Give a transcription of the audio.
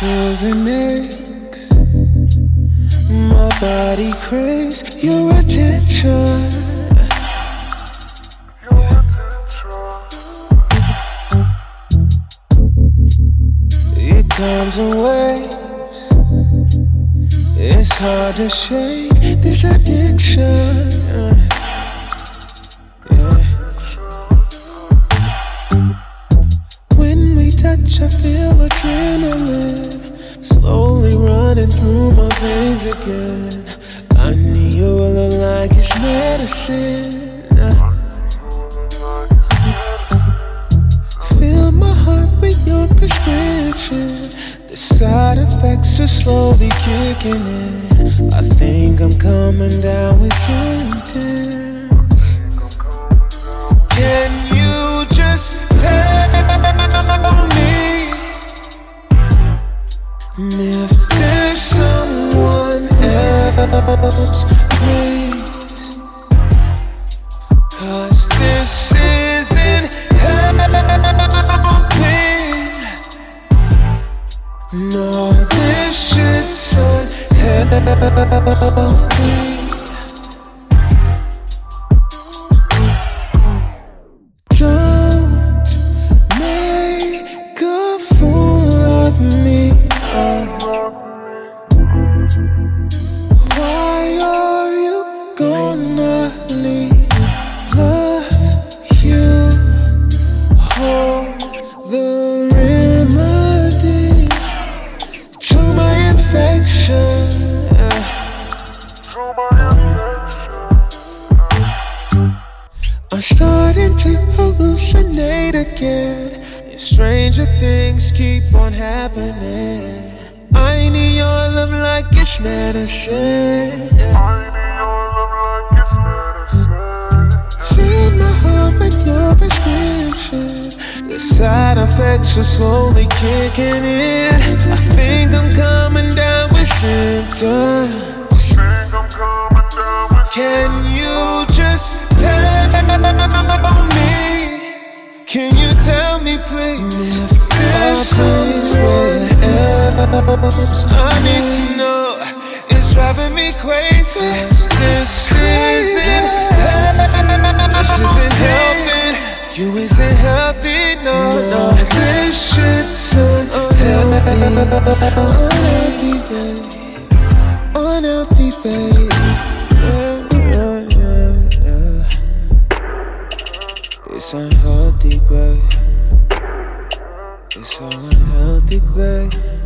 and aches. My body craves your attention. It comes in waves. It's hard to shake this addiction. Adrenaline slowly running through my veins again. I need your love like it's medicine. Fill my heart with your prescription. The side effects are slowly kicking in. I think I'm coming down with symptoms. There's someone else, please? Cause this isn't helping. No, this shit's unhealthy. I'm starting to hallucinate again. And stranger things keep on happening. I need your love like it's medicine. Fill my heart with your prescription. The side effects are slowly kicking in. I think I'm coming down with symptoms. Can you just Can you tell me, please? Someone else, I need to know. It's driving me crazy. This isn't this isn't helping. You isn't healthy. This shit's unhealthy, unhealthy, babe, unhealthy, babe. It's unhealthy, babe. It's unhealthy, babe.